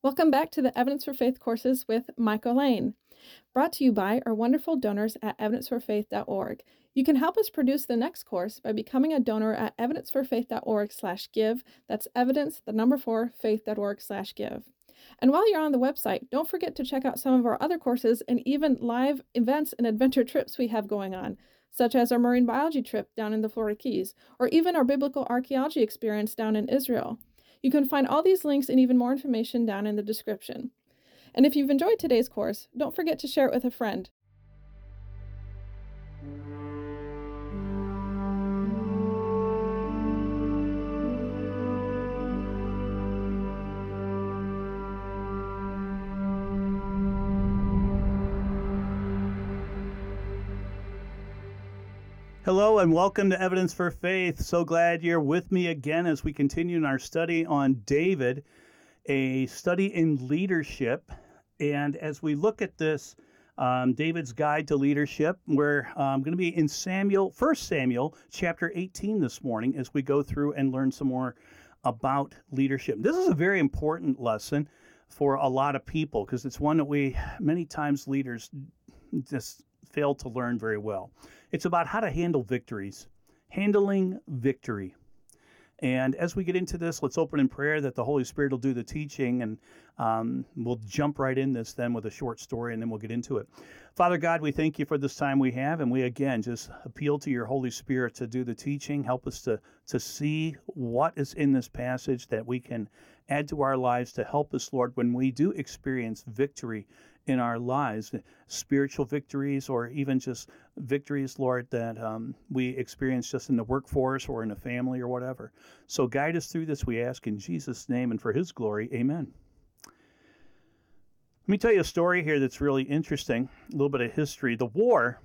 Welcome back to the Evidence for Faith courses with Michael Lane, brought to you by our wonderful donors at evidenceforfaith.org. You can help us produce the next course by becoming a donor at evidenceforfaith.org/give. That's evidence the number 4 faith.org/give. And while you're on the website, don't forget to check out some of our other courses and even live events and adventure trips we have going on, such as our marine biology trip down in the Florida Keys, or even our biblical archaeology experience down in Israel. You can find all these links and even more information down in the description. And if you've enjoyed today's course, don't forget to share it with a friend. Hello and welcome to Evidence for Faith. So glad you're with me again as we continue in our study on David, a study in leadership. And as we look at this, um, David's guide to leadership, we're um, going to be in Samuel, First Samuel, chapter 18 this morning, as we go through and learn some more about leadership. This is a very important lesson for a lot of people because it's one that we many times leaders just fail to learn very well. It's about how to handle victories, handling victory. And as we get into this, let's open in prayer that the Holy Spirit will do the teaching, and um, we'll jump right in this then with a short story, and then we'll get into it. Father God, we thank you for this time we have, and we again just appeal to your Holy Spirit to do the teaching. Help us to to see what is in this passage that we can add to our lives to help us, Lord, when we do experience victory in our lives, spiritual victories, or even just victories, Lord, that um, we experience just in the workforce or in a family or whatever. So guide us through this, we ask in Jesus' name and for his glory. Amen. Let me tell you a story here that's really interesting, a little bit of history. The war,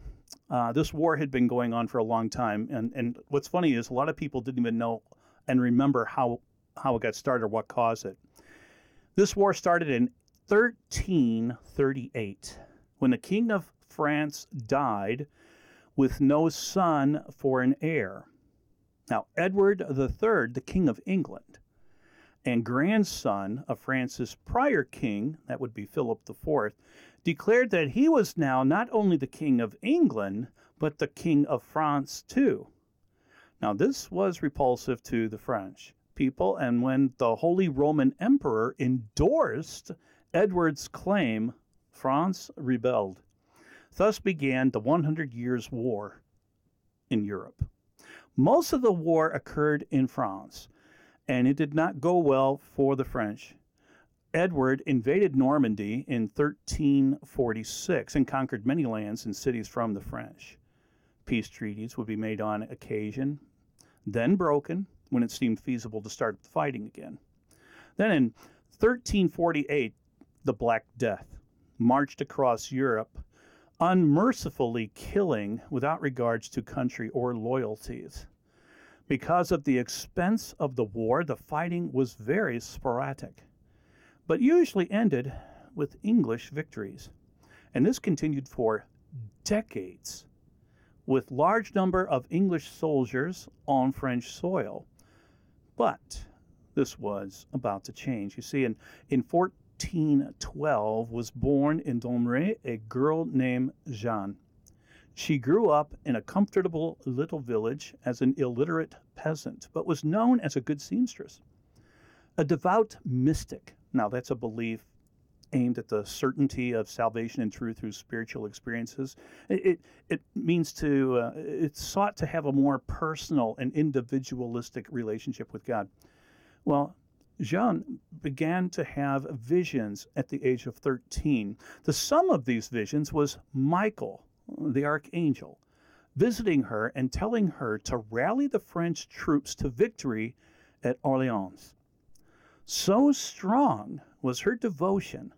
uh, this war had been going on for a long time. And, and what's funny is a lot of people didn't even know and remember how, how it got started or what caused it. This war started in 1338 when the king of France died with no son for an heir. Now, Edward III, the king of England, and grandson of France's prior king, that would be Philip IV, declared that he was now not only the king of England, but the king of France too. Now, this was repulsive to the French people, and when the Holy Roman Emperor endorsed Edward's claim, France rebelled. Thus began the 100 Years' War in Europe. Most of the war occurred in France, and it did not go well for the French. Edward invaded Normandy in 1346 and conquered many lands and cities from the French. Peace treaties would be made on occasion, then broken when it seemed feasible to start fighting again. Then in 1348, the Black Death marched across Europe, unmercifully killing without regards to country or loyalties. Because of the expense of the war, the fighting was very sporadic, but usually ended with English victories. And this continued for decades, with large number of English soldiers on French soil. But this was about to change. You see, in, in 1412 was born in Domremy a girl named Jeanne. She grew up in a comfortable little village as an illiterate peasant, but was known as a good seamstress. A devout mystic, now that's a belief aimed at the certainty of salvation and truth through spiritual experiences. It, it, it means to, uh, it's sought to have a more personal and individualistic relationship with God. Well, Jeanne began to have visions at the age of 13. The sum of these visions was Michael, the archangel, visiting her and telling her to rally the French troops to victory at Orleans. So strong was her devotion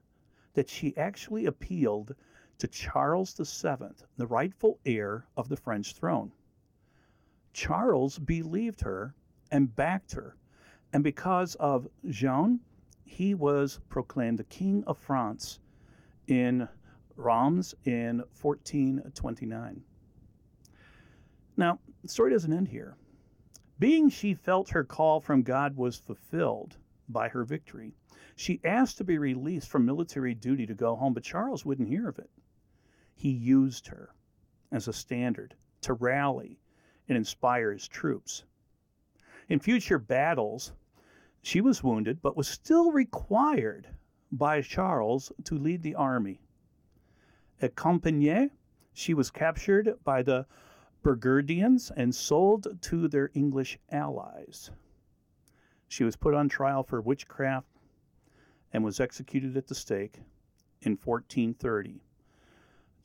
that she actually appealed to Charles VII, the rightful heir of the French throne. Charles believed her and backed her and because of Jean, he was proclaimed the King of France in Reims in 1429. Now, the story doesn't end here. Being she felt her call from God was fulfilled by her victory, She asked to be released from military duty to go home, but Charles wouldn't hear of it. He used her as a standard to rally and inspire his troops. In future battles, she was wounded, but was still required by Charles to lead the army. At Compiègne, she was captured by the Burgundians and sold to their English allies. She was put on trial for witchcraft and was executed at the stake in 1430.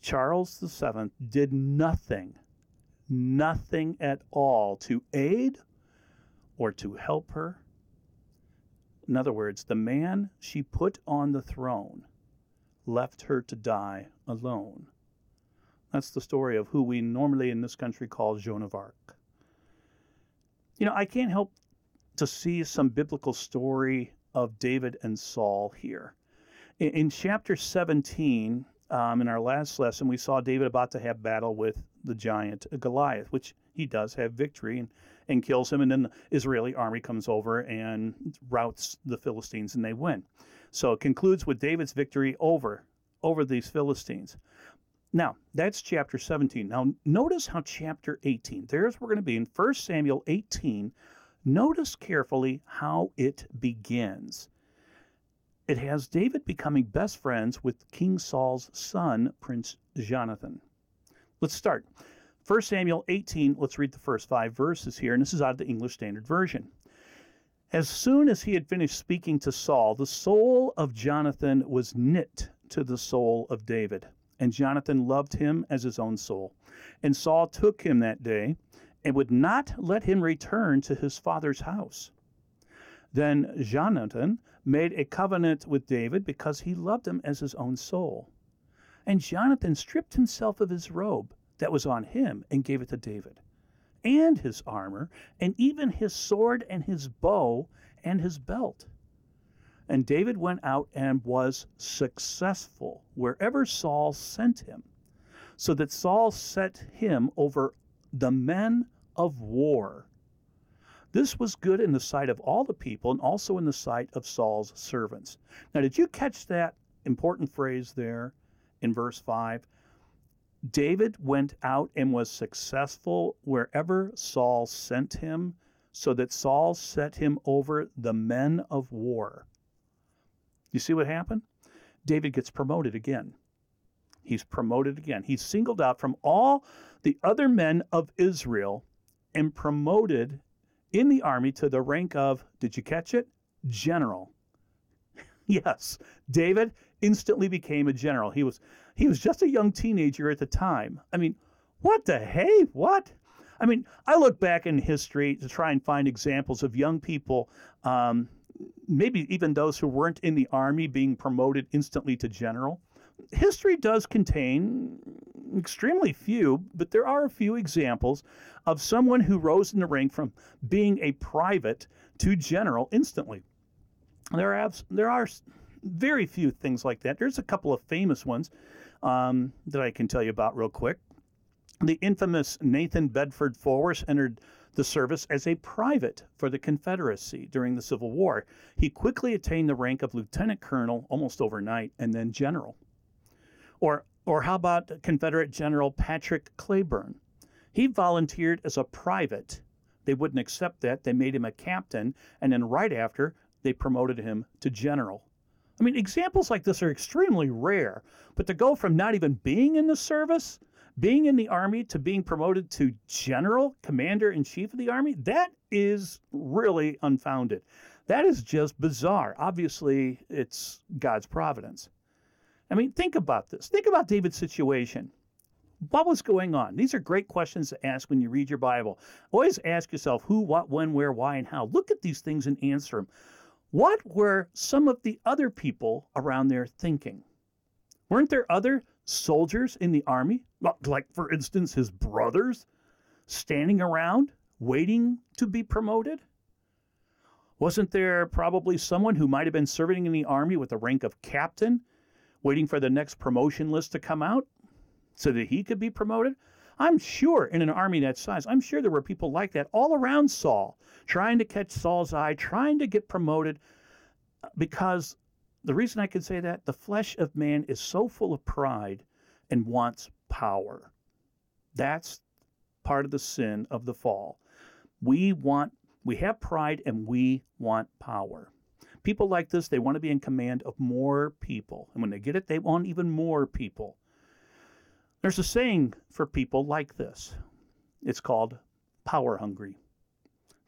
Charles VII did nothing, nothing at all to aid or to help her. In other words, the man she put on the throne left her to die alone. That's the story of who we normally in this country call Joan of Arc. You know, I can't help to see some biblical story of David and Saul here. In, in chapter 17, um, in our last lesson, we saw David about to have battle with the giant Goliath, which he does have victory and, and kills him. And then the Israeli army comes over and routs the Philistines and they win. So it concludes with David's victory over, over these Philistines. Now, that's chapter 17. Now, notice how chapter 18, there's we're going to be in 1 Samuel 18. Notice carefully how it begins. It has David becoming best friends with King Saul's son, Prince Jonathan. Let's start. 1 Samuel 18, let's read the first five verses here, and this is out of the English Standard Version. As soon as he had finished speaking to Saul, the soul of Jonathan was knit to the soul of David and Jonathan loved him as his own soul. And Saul took him that day and would not let him return to his father's house. Then Jonathan made a covenant with David because he loved him as his own soul. And Jonathan stripped himself of his robe that was on him and gave it to David, and his armor, and even his sword and his bow and his belt. And David went out and was successful wherever Saul sent him, so that Saul set him over the men of war. This was good in the sight of all the people and also in the sight of Saul's servants. Now, did you catch that important phrase there in verse 5? David went out and was successful wherever Saul sent him, so that Saul set him over the men of war. You see what happened? David gets promoted again. He's promoted again. He's singled out from all the other men of Israel and promoted in the army to the rank of, did you catch it? General. yes, David instantly became a general. He was he was just a young teenager at the time. I mean, what the hey? What? I mean, I look back in history to try and find examples of young people um, maybe even those who weren't in the army being promoted instantly to general. History does contain extremely few, but there are a few examples of someone who rose in the rank from being a private to general instantly. There are, there are very few things like that. There's a couple of famous ones um, that I can tell you about real quick. The infamous Nathan Bedford Forrest entered the service as a private for the Confederacy during the Civil War. He quickly attained the rank of lieutenant colonel almost overnight and then general. Or, or how about Confederate General Patrick Cleburne? He volunteered as a private. They wouldn't accept that. They made him a captain, and then right after, they promoted him to general. I mean, examples like this are extremely rare, but to go from not even being in the service being in the Army to being promoted to general, commander in chief of the Army, that is really unfounded. That is just bizarre. Obviously, it's God's providence. I mean, think about this. Think about David's situation. What was going on? These are great questions to ask when you read your Bible. Always ask yourself who, what, when, where, why, and how. Look at these things and answer them. What were some of the other people around there thinking? Weren't there other soldiers in the army, like for instance his brothers, standing around waiting to be promoted? Wasn't there probably someone who might have been serving in the army with the rank of captain, waiting for the next promotion list to come out so that he could be promoted? I'm sure in an army that size, I'm sure there were people like that all around Saul, trying to catch Saul's eye, trying to get promoted because the reason I can say that, the flesh of man is so full of pride and wants power. That's part of the sin of the fall. We want we have pride and we want power. People like this, they want to be in command of more people. And when they get it, they want even more people. There's a saying for people like this. It's called power hungry.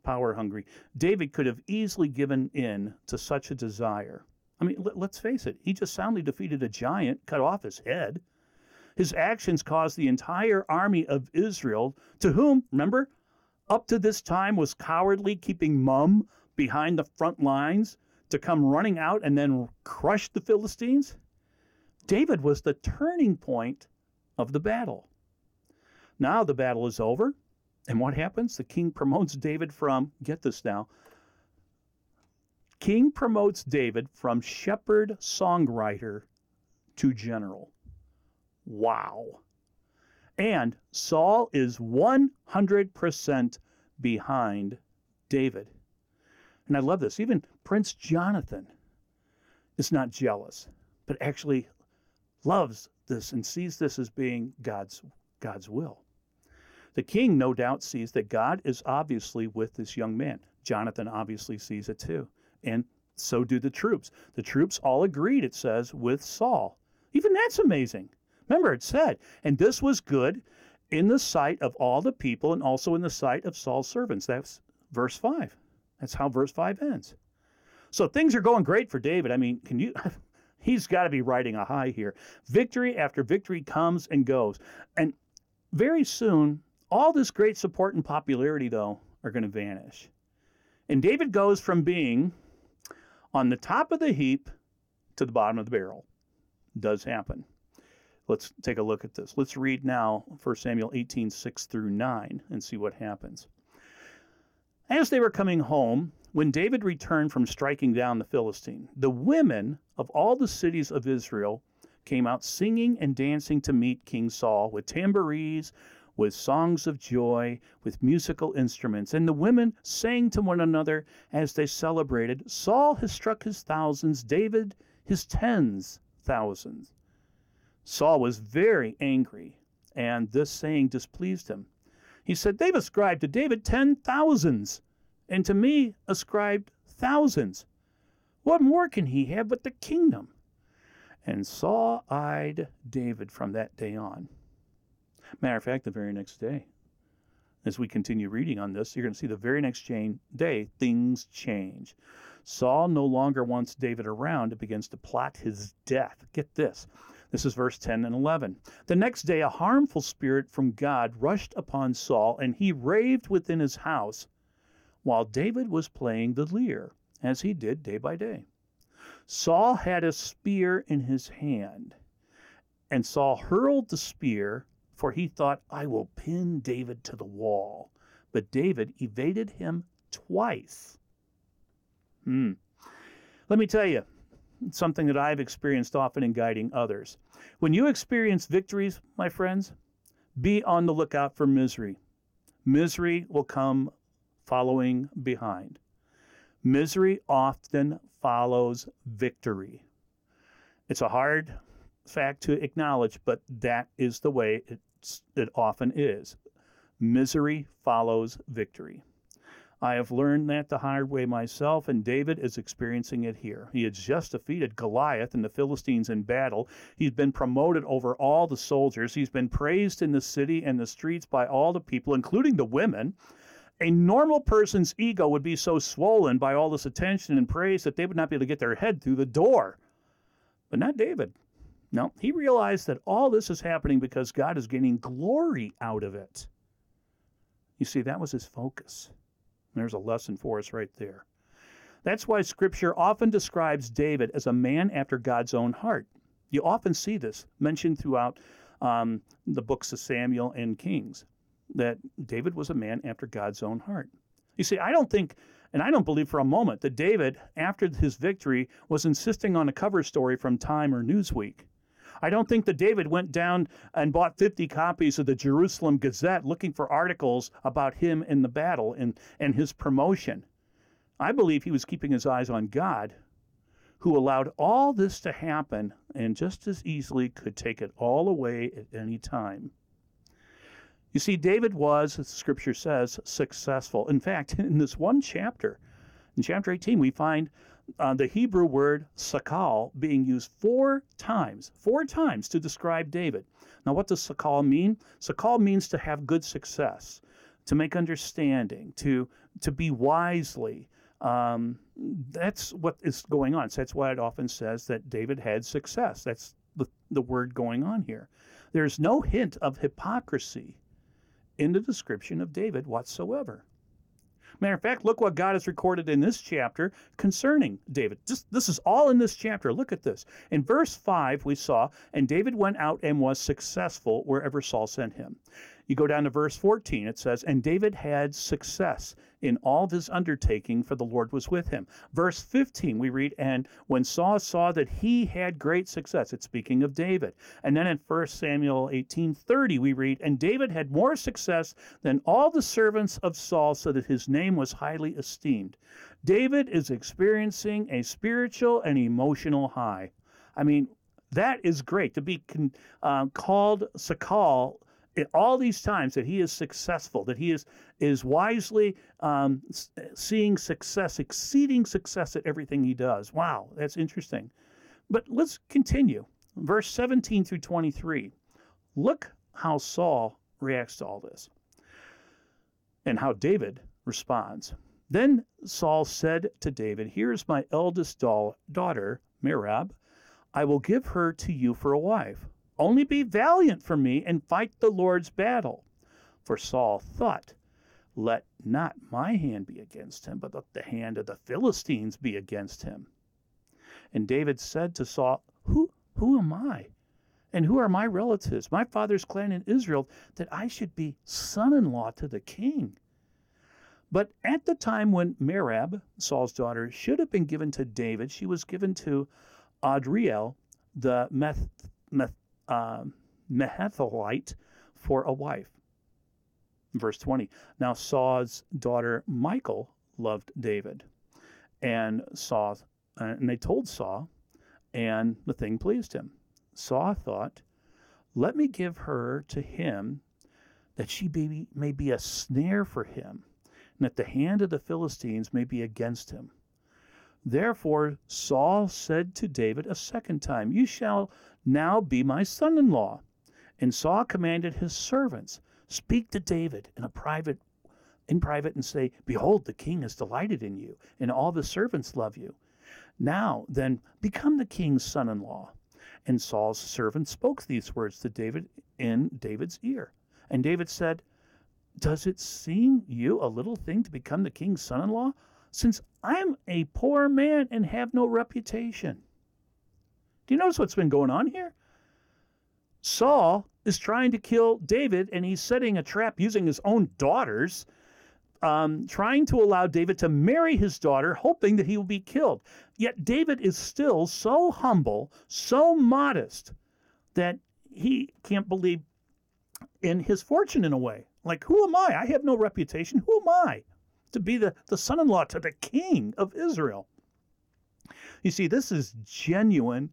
Power hungry. David could have easily given in to such a desire. I mean, let, us face it, he just soundly defeated a giant, cut off his head. His actions caused the entire army of Israel, to whom, remember, up to this time was cowardly, keeping mum behind the front lines, to come running out and then crush the Philistines. David was the turning point of the battle. Now the battle is over. And what happens? The king promotes David from, get this now, king promotes David from shepherd songwriter to general. Wow. And Saul is 100% behind David. And I love this. Even Prince Jonathan is not jealous, but actually loves this and sees this as being God's God's will. The king no doubt sees that God is obviously with this young man. Jonathan obviously sees it too. And so do the troops. The troops all agreed, it says, with Saul. Even that's amazing. Remember, it said, and this was good in the sight of all the people and also in the sight of Saul's servants. That's verse 5. That's how verse 5 ends. So things are going great for David. I mean, can you He's got to be riding a high here. Victory after victory comes and goes. And very soon, all this great support and popularity, though, are going to vanish. And David goes from being on the top of the heap to the bottom of the barrel. Does happen. Let's take a look at this. Let's read now 1 Samuel 18, 6 through 9, and see what happens. As they were coming home, when David returned from striking down the Philistine, the women of all the cities of Israel came out singing and dancing to meet King Saul with tambourines, with songs of joy, with musical instruments. And the women sang to one another as they celebrated Saul has struck his thousands, David his tens thousands. Saul was very angry, and this saying displeased him. He said, They've ascribed to David ten thousands and to me ascribed thousands. What more can he have but the kingdom? And Saul eyed David from that day on. Matter of fact, the very next day, as we continue reading on this, you're going to see the very next day, things change. Saul no longer wants David around and begins to plot his death. Get this. This is verse 10 and 11. The next day, a harmful spirit from God rushed upon Saul, and he raved within his house while David was playing the lyre, as he did day by day. Saul had a spear in his hand, and Saul hurled the spear, for he thought, I will pin David to the wall. But David evaded him twice. Hmm. Let me tell you something that I've experienced often in guiding others. When you experience victories, my friends, be on the lookout for misery. Misery will come following behind. Misery often follows victory. It's a hard fact to acknowledge, but that is the way it often is. Misery follows victory. I have learned that the hard way myself, and David is experiencing it here. He has just defeated Goliath and the Philistines in battle. He's been promoted over all the soldiers. He's been praised in the city and the streets by all the people, including the women. A normal person's ego would be so swollen by all this attention and praise that they would not be able to get their head through the door. But not David. No, he realized that all this is happening because God is getting glory out of it. You see, that was his focus. There's a lesson for us right there. That's why Scripture often describes David as a man after God's own heart. You often see this mentioned throughout um, the books of Samuel and Kings that David was a man after God's own heart. You see, I don't think, and I don't believe for a moment, that David, after his victory, was insisting on a cover story from Time or Newsweek. I don't think that David went down and bought 50 copies of the Jerusalem Gazette looking for articles about him in the battle and, and his promotion. I believe he was keeping his eyes on God, who allowed all this to happen and just as easily could take it all away at any time. You see, David was, as the Scripture says, successful. In fact, in this one chapter, in chapter 18, we find uh, the Hebrew word sakal being used four times, four times to describe David. Now, what does sakal mean? Sakal means to have good success, to make understanding, to to be wisely. Um, that's what is going on. So that's why it often says that David had success. That's the, the word going on here. There's no hint of hypocrisy in the description of David whatsoever. Matter of fact, look what God has recorded in this chapter concerning David. Just this is all in this chapter. Look at this. In verse 5, we saw, and David went out and was successful wherever Saul sent him. You go down to verse 14, it says, And David had success in all his undertaking, for the Lord was with him. Verse 15, we read, And when Saul saw that he had great success, it's speaking of David. And then in 1 Samuel 18:30, we read, And David had more success than all the servants of Saul, so that his name was highly esteemed. David is experiencing a spiritual and emotional high. I mean, that is great to be uh, called Sakal all these times that he is successful, that he is is wisely um, seeing success, exceeding success at everything he does. Wow, that's interesting. But let's continue. Verse 17 through 23. Look how Saul reacts to all this and how David responds. Then Saul said to David, Here is my eldest daughter, Merab. I will give her to you for a wife. Only be valiant for me and fight the Lord's battle. For Saul thought, Let not my hand be against him, but let the hand of the Philistines be against him. And David said to Saul, Who, who am I? And who are my relatives, my father's clan in Israel, that I should be son in law to the king? But at the time when Merab, Saul's daughter, should have been given to David, she was given to Adriel, the Meth, Meth, uh, Mehethalite for a wife. Verse 20. Now Saul's daughter Michal loved David, and Saul, uh, and they told Saul, and the thing pleased him. Saul thought, "Let me give her to him, that she be, may be a snare for him, and that the hand of the Philistines may be against him." Therefore Saul said to David a second time, You shall now be my son in law. And Saul commanded his servants, Speak to David in a private in private and say, Behold, the king is delighted in you, and all the servants love you. Now then, become the king's son in law. And Saul's servant spoke these words to David in David's ear. And David said, Does it seem you a little thing to become the king's son in law, since I'm a poor man and have no reputation? Do you notice what's been going on here? Saul is trying to kill David, and he's setting a trap using his own daughters, um, trying to allow David to marry his daughter, hoping that he will be killed. Yet David is still so humble, so modest, that he can't believe in his fortune in a way. Like, who am I? I have no reputation. Who am I to be the, the son in law to the king of Israel? You see, this is genuine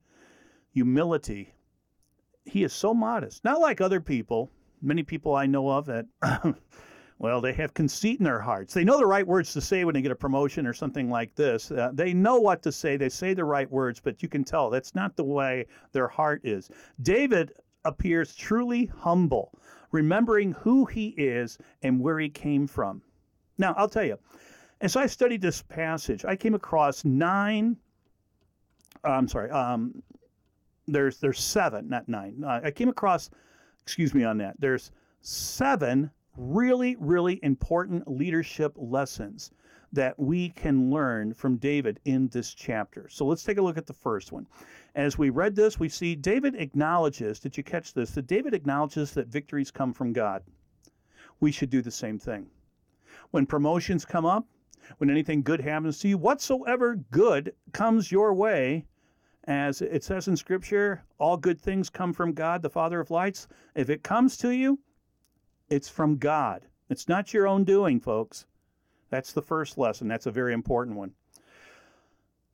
humility. He is so modest, not like other people, many people I know of that, well, they have conceit in their hearts. They know the right words to say when they get a promotion or something like this. Uh, they know what to say, they say the right words, but you can tell that's not the way their heart is. David appears truly humble, remembering who he is and where he came from. Now, I'll tell you, as I studied this passage, I came across nine, I'm sorry, um, there's there's seven, not nine. Uh, I came across, excuse me on that. There's seven really really important leadership lessons that we can learn from David in this chapter. So let's take a look at the first one. As we read this, we see David acknowledges, did you catch this? That David acknowledges that victories come from God. We should do the same thing. When promotions come up, when anything good happens to you, whatsoever good comes your way, as it says in Scripture, all good things come from God, the Father of lights. If it comes to you, it's from God. It's not your own doing, folks. That's the first lesson. That's a very important one.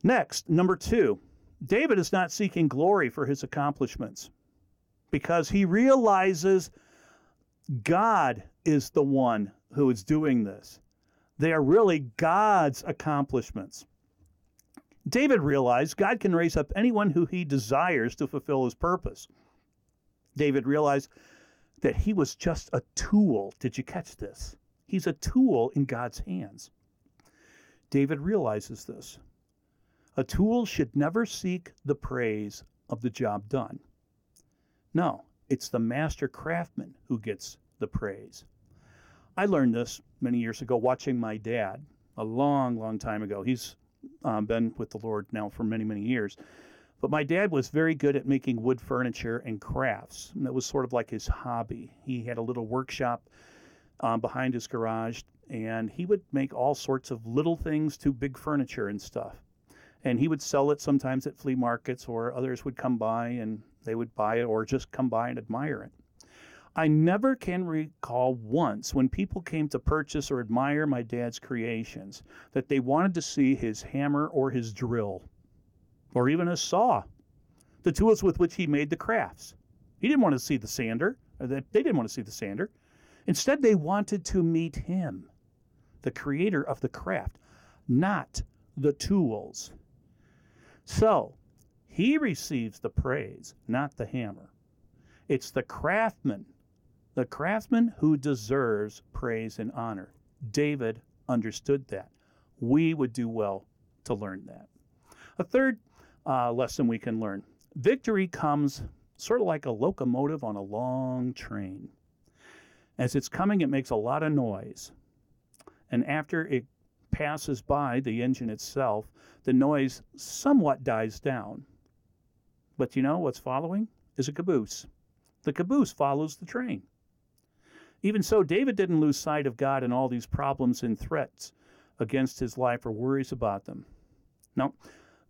Next, number two, David is not seeking glory for his accomplishments because he realizes God is the one who is doing this. They are really God's accomplishments. David realized God can raise up anyone who he desires to fulfill his purpose. David realized that he was just a tool. Did you catch this? He's a tool in God's hands. David realizes this. A tool should never seek the praise of the job done. No, it's the master craftsman who gets the praise. I learned this many years ago watching my dad, a long, long time ago. He's um, been with the Lord now for many, many years. But my dad was very good at making wood furniture and crafts. And that was sort of like his hobby. He had a little workshop um, behind his garage, and he would make all sorts of little things to big furniture and stuff. And he would sell it sometimes at flea markets, or others would come by and they would buy it, or just come by and admire it. I never can recall once when people came to purchase or admire my dad's creations that they wanted to see his hammer or his drill or even a saw, the tools with which he made the crafts. He didn't want to see the sander, they didn't want to see the sander. Instead, they wanted to meet him, the creator of the craft, not the tools. So, he receives the praise, not the hammer. It's the craftsman the craftsman who deserves praise and honor. David understood that. We would do well to learn that. A third uh, lesson we can learn victory comes sort of like a locomotive on a long train. As it's coming, it makes a lot of noise. And after it passes by the engine itself, the noise somewhat dies down. But you know what's following? Is a caboose. The caboose follows the train. Even so, David didn't lose sight of God and all these problems and threats against his life or worries about them. No,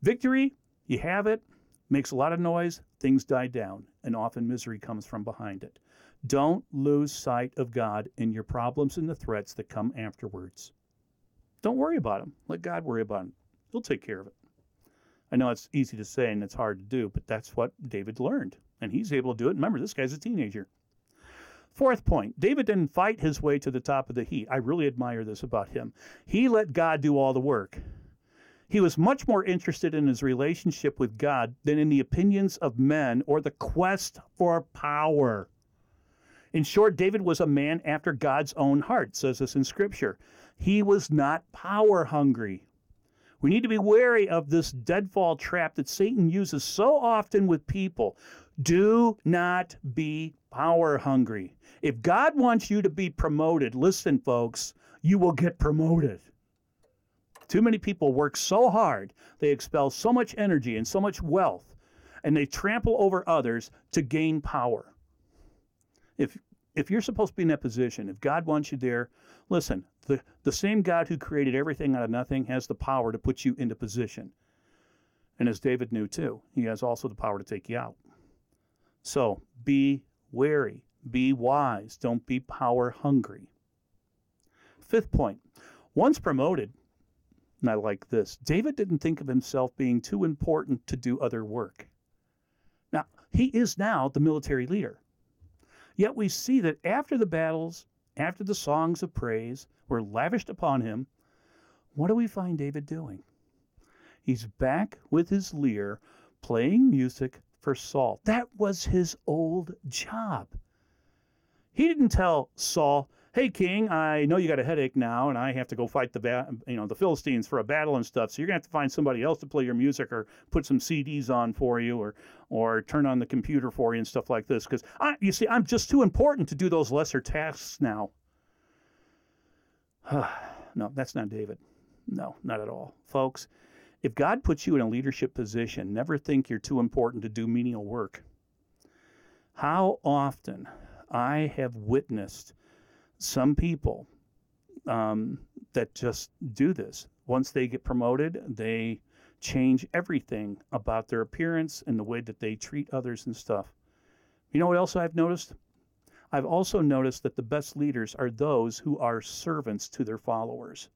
victory, you have it, makes a lot of noise, things die down, and often misery comes from behind it. Don't lose sight of God in your problems and the threats that come afterwards. Don't worry about them. Let God worry about them. He'll take care of it. I know it's easy to say and it's hard to do, but that's what David learned. And he's able to do it. Remember, this guy's a teenager. Fourth point David didn't fight his way to the top of the heap. I really admire this about him. He let God do all the work. He was much more interested in his relationship with God than in the opinions of men or the quest for power. In short, David was a man after God's own heart, says this in Scripture. He was not power hungry. We need to be wary of this deadfall trap that Satan uses so often with people. Do not be power hungry. If God wants you to be promoted, listen, folks, you will get promoted. Too many people work so hard, they expel so much energy and so much wealth, and they trample over others to gain power. If if you're supposed to be in that position, if God wants you there, listen, the, the same God who created everything out of nothing has the power to put you into position. And as David knew too, he has also the power to take you out. So be wary. Be wise. Don't be power hungry. Fifth point once promoted, and I like this, David didn't think of himself being too important to do other work. Now, he is now the military leader. Yet we see that after the battles, after the songs of praise were lavished upon him, what do we find David doing? He's back with his lyre playing music for Saul. That was his old job. He didn't tell Saul, "Hey king, I know you got a headache now and I have to go fight the ba- you know the Philistines for a battle and stuff. So you're going to have to find somebody else to play your music or put some CDs on for you or or turn on the computer for you and stuff like this cuz I you see I'm just too important to do those lesser tasks now." no, that's not David. No, not at all. Folks, if God puts you in a leadership position, never think you're too important to do menial work. How often I have witnessed some people um, that just do this. Once they get promoted, they change everything about their appearance and the way that they treat others and stuff. You know what else I've noticed? I've also noticed that the best leaders are those who are servants to their followers.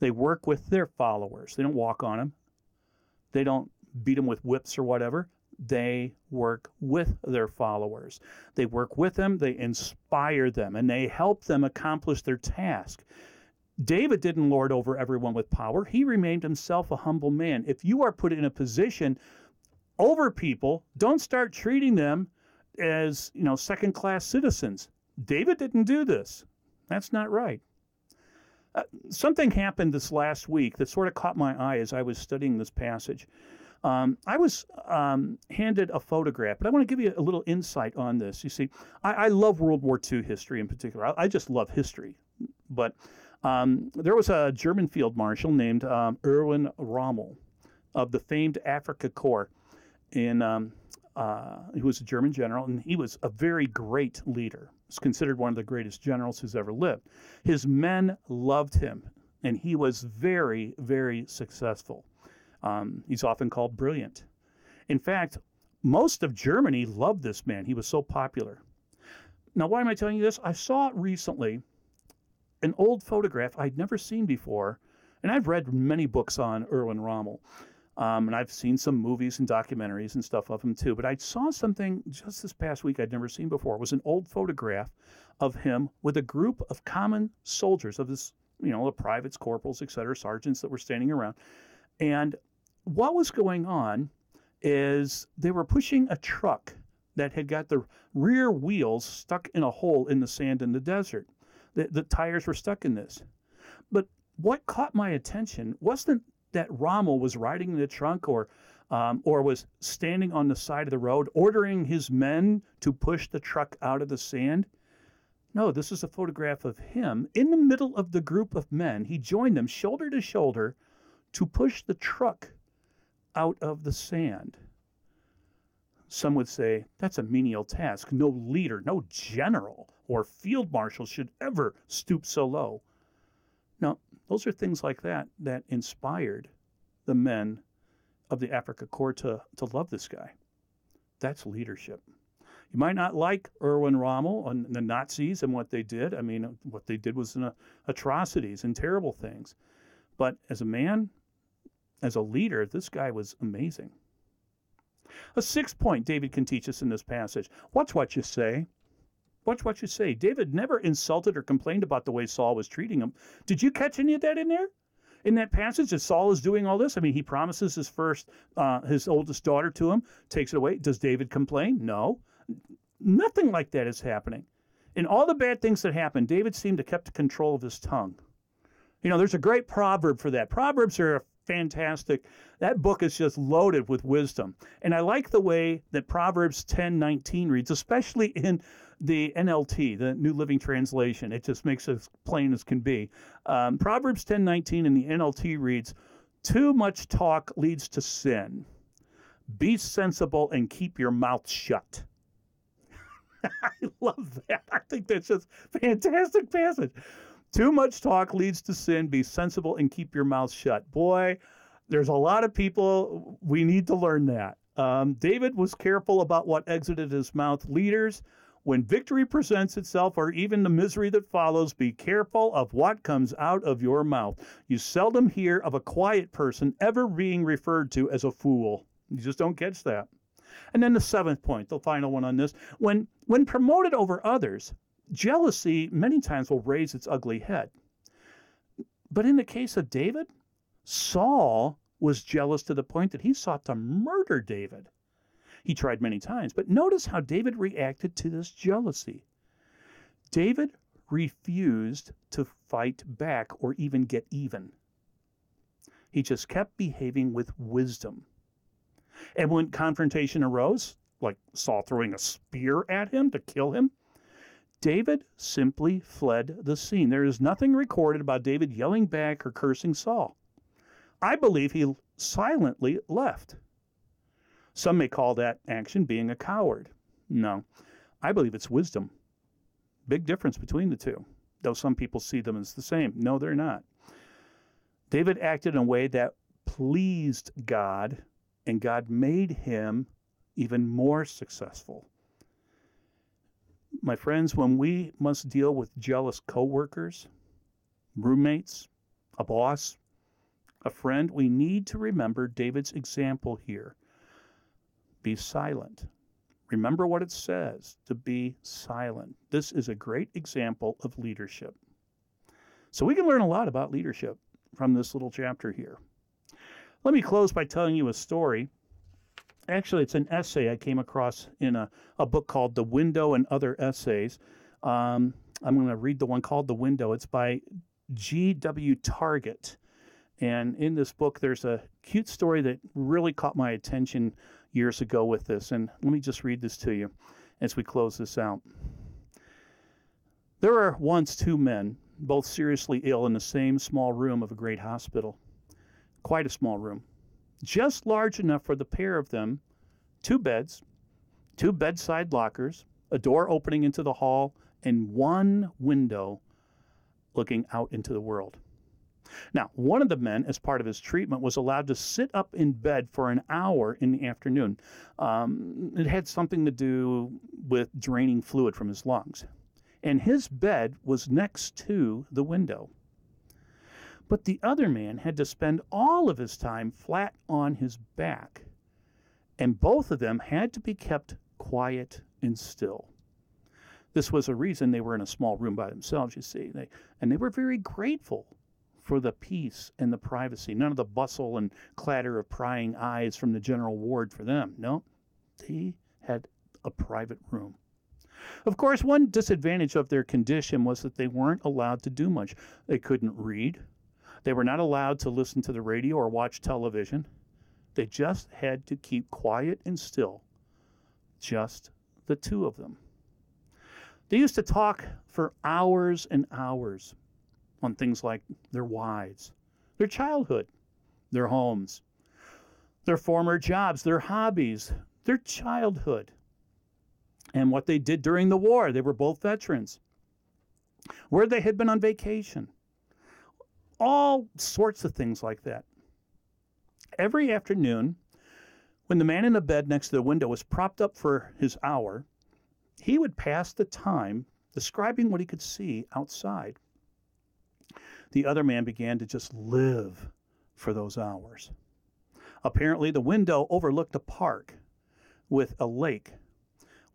They work with their followers. They don't walk on them. They don't beat them with whips or whatever. They work with their followers. They work with them, they inspire them, and they help them accomplish their task. David didn't lord over everyone with power. He remained himself a humble man. If you are put in a position over people, don't start treating them as, you know, second class citizens. David didn't do this. That's not right. Uh, something happened this last week that sort of caught my eye as I was studying this passage. Um, I was um, handed a photograph, but I want to give you a little insight on this. You see, I, I love World War II history in particular. I, I just love history. But um, there was a German field marshal named um, Erwin Rommel of the famed Africa Corps in um, uh, he was a German general, and he was a very great leader. He's considered one of the greatest generals who's ever lived. His men loved him, and he was very, very successful. Um, he's often called brilliant. In fact, most of Germany loved this man. He was so popular. Now, why am I telling you this? I saw recently an old photograph I'd never seen before, and I've read many books on Erwin Rommel. Um, and I've seen some movies and documentaries and stuff of him too. But I saw something just this past week I'd never seen before. It was an old photograph of him with a group of common soldiers of this, you know, the privates, corporals, et cetera, sergeants that were standing around. And what was going on is they were pushing a truck that had got the rear wheels stuck in a hole in the sand in the desert. The, the tires were stuck in this. But what caught my attention wasn't that Rommel was riding in the trunk or um, or was standing on the side of the road ordering his men to push the truck out of the sand. No, this is a photograph of him in the middle of the group of men. He joined them shoulder to shoulder to push the truck out of the sand. Some would say that's a menial task. No leader, no general or field marshal should ever stoop so low. Those are things like that that inspired the men of the Africa Corps to, to love this guy. That's leadership. You might not like Erwin Rommel and the Nazis and what they did. I mean, what they did was an, atrocities and terrible things. But as a man, as a leader, this guy was amazing. A sixth point David can teach us in this passage watch what you say. Watch what you say. David never insulted or complained about the way Saul was treating him. Did you catch any of that in there? In that passage, that Saul is doing all this. I mean, he promises his first, uh, his oldest daughter to him, takes it away. Does David complain? No. Nothing like that is happening. In all the bad things that happened, David seemed to kept control of his tongue. You know, there's a great proverb for that. Proverbs are fantastic. That book is just loaded with wisdom. And I like the way that Proverbs 10:19 reads, especially in the NLT, the New Living Translation. It just makes it as plain as can be. Um, Proverbs 10:19 in the NLT reads, "Too much talk leads to sin. Be sensible and keep your mouth shut." I love that. I think that's just fantastic passage. Too much talk leads to sin. Be sensible and keep your mouth shut. Boy, there's a lot of people, we need to learn that. Um, David was careful about what exited his mouth. Leaders, when victory presents itself or even the misery that follows, be careful of what comes out of your mouth. You seldom hear of a quiet person ever being referred to as a fool. You just don't catch that. And then the seventh point, the final one on this, when when promoted over others, jealousy many times will raise its ugly head. But in the case of David, Saul was jealous to the point that he sought to murder David. He tried many times, but notice how David reacted to this jealousy. David refused to fight back or even get even. He just kept behaving with wisdom. And when confrontation arose, like Saul throwing a spear at him to kill him, David simply fled the scene. There is nothing recorded about David yelling back or cursing Saul. I believe he silently left. Some may call that action being a coward. No, I believe it's wisdom. Big difference between the two, though some people see them as the same. No, they're not. David acted in a way that pleased God, and God made him even more successful my friends, when we must deal with jealous coworkers, roommates, a boss, A friend, we need to remember David's example here. Be silent. Remember what it says to be silent. This is a great example of leadership. So we can learn a lot about leadership from this little chapter here. Let me close by telling you a story. Actually, it's an essay I came across in a, a book called The Window and Other Essays. Um, I'm going to read the one called The Window. It's by G.W. Target. And in this book, there's a cute story that really caught my attention years ago with this. And let me just read this to you as we close this out. There were once two men, both seriously ill, in the same small room of a great hospital. Quite a small room, just large enough for the pair of them two beds, two bedside lockers, a door opening into the hall, and one window looking out into the world. Now, one of the men, as part of his treatment, was allowed to sit up in bed for an hour in the afternoon. Um, it had something to do with draining fluid from his lungs. And his bed was next to the window. But the other man had to spend all of his time flat on his back. And both of them had to be kept quiet and still. This was a reason they were in a small room by themselves, you see. They, and they were very grateful for the peace and the privacy. None of the bustle and clatter of prying eyes from the general ward for them. No, they had a private room. Of course, one disadvantage of their condition was that they weren't allowed to do much. They couldn't read. They were not allowed to listen to the radio or watch television. They just had to keep quiet and still, just the two of them. They used to talk for hours and hours on things like their wives, their childhood, their homes, their former jobs, their hobbies, their childhood, and what they did during the war. They were both veterans, where they had been on vacation, all sorts of things like that. Every afternoon, when the man in the bed next to the window was propped up for his hour, he would pass the time describing what he could see outside the other man began to just live for those hours. Apparently, the window overlooked a park with a lake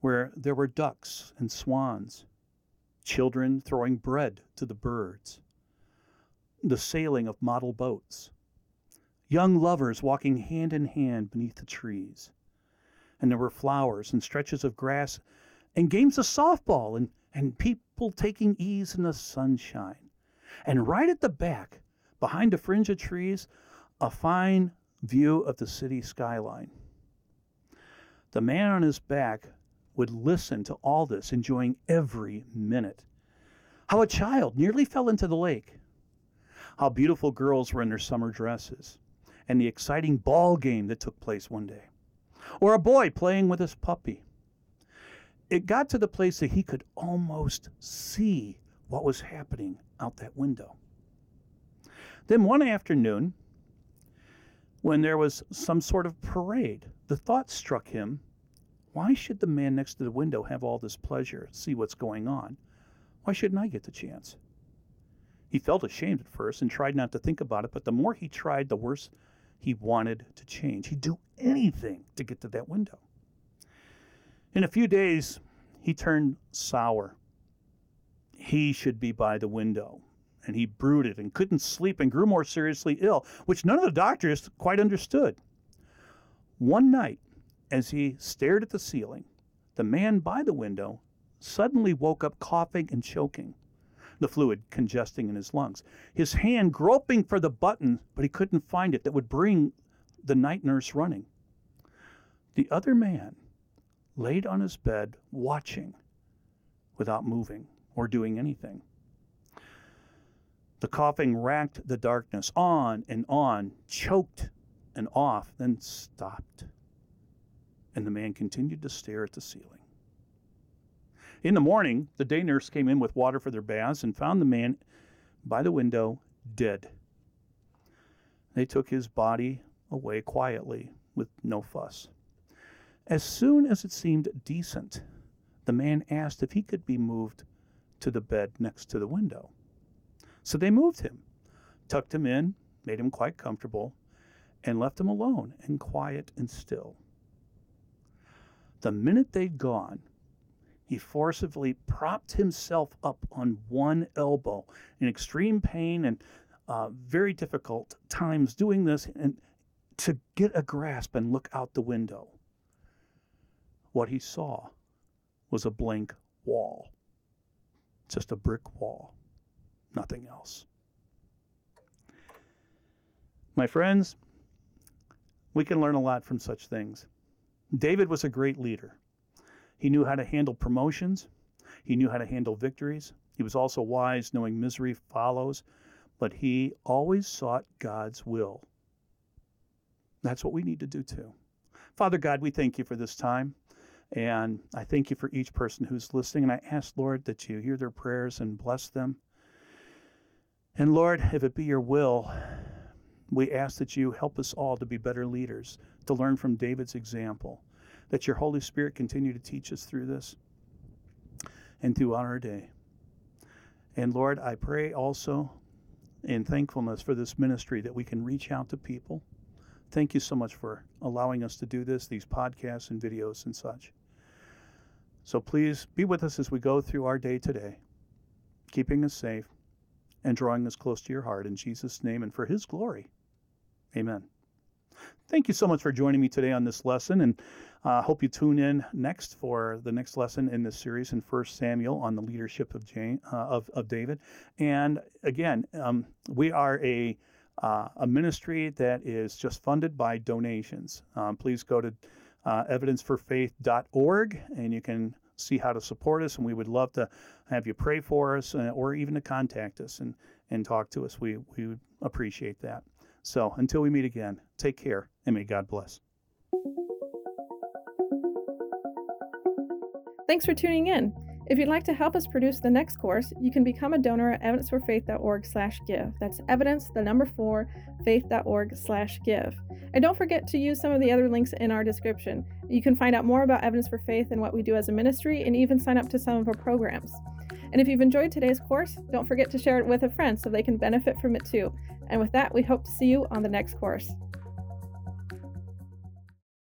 where there were ducks and swans, children throwing bread to the birds, the sailing of model boats, young lovers walking hand in hand beneath the trees. And there were flowers and stretches of grass and games of softball and, and people taking ease in the sunshine. And right at the back, behind a fringe of trees, a fine view of the city skyline. The man on his back would listen to all this, enjoying every minute. How a child nearly fell into the lake. How beautiful girls were in their summer dresses, and the exciting ball game that took place one day. Or a boy playing with his puppy. It got to the place that he could almost see what was happening out that window. Then one afternoon, when there was some sort of parade, the thought struck him why should the man next to the window have all this pleasure, see what's going on? Why shouldn't I get the chance? He felt ashamed at first and tried not to think about it, but the more he tried, the worse he wanted to change. He'd do anything to get to that window. In a few days, he turned sour he should be by the window. And he brooded and couldn't sleep and grew more seriously ill, which none of the doctors quite understood. One night, as he stared at the ceiling, the man by the window suddenly woke up coughing and choking, the fluid congesting in his lungs. His hand groping for the button, but he couldn't find it that would bring the night nurse running. The other man laid on his bed, watching without moving or doing anything. The coughing racked the darkness on and on, choked and off, then stopped. And the man continued to stare at the ceiling. In the morning, the day nurse came in with water for their baths and found the man by the window dead. They took his body away quietly with no fuss. As soon as it seemed decent, the man asked if he could be moved to the bed next to the window. So they moved him, tucked him in, made him quite comfortable, and left him alone and quiet and still. The minute they'd gone, he forcibly propped himself up on one elbow in extreme pain and uh, very difficult times doing this and to get a grasp and look out the window. What he saw was a blank wall, just a brick wall, nothing else. My friends, we can learn a lot from such things. David was a great leader. He knew how to handle promotions, he knew how to handle victories. He was also wise, knowing misery follows, but he always sought God's will. That's what we need to do too. Father God, we thank you for this time. And I thank you for each person who's listening. And I ask, Lord, that you hear their prayers and bless them. And Lord, if it be your will, we ask that you help us all to be better leaders, to learn from David's example, that your Holy Spirit continue to teach us through this and throughout our day. And Lord, I pray also in thankfulness for this ministry that we can reach out to people. Thank you so much for allowing us to do this, these podcasts and videos and such. So please be with us as we go through our day today, keeping us safe and drawing us close to your heart in Jesus' name and for his glory. Amen. Thank you so much for joining me today on this lesson, and I uh, hope you tune in next for the next lesson in this series in First Samuel on the leadership of, Jane, uh, of, of David. And again, um, we are a uh, a ministry that is just funded by donations. Um, please go to uh, evidenceforfaith.org and you can see how to support us. And we would love to have you pray for us uh, or even to contact us and, and talk to us. We, we would appreciate that. So until we meet again, take care and may God bless. Thanks for tuning in. If you'd like to help us produce the next course, you can become a donor at evidenceforfaith.org slash give. That's evidence the number 4 faith.org slash give. And don't forget to use some of the other links in our description. You can find out more about Evidence for Faith and what we do as a ministry and even sign up to some of our programs. And if you've enjoyed today's course, don't forget to share it with a friend so they can benefit from it too. And with that, we hope to see you on the next course.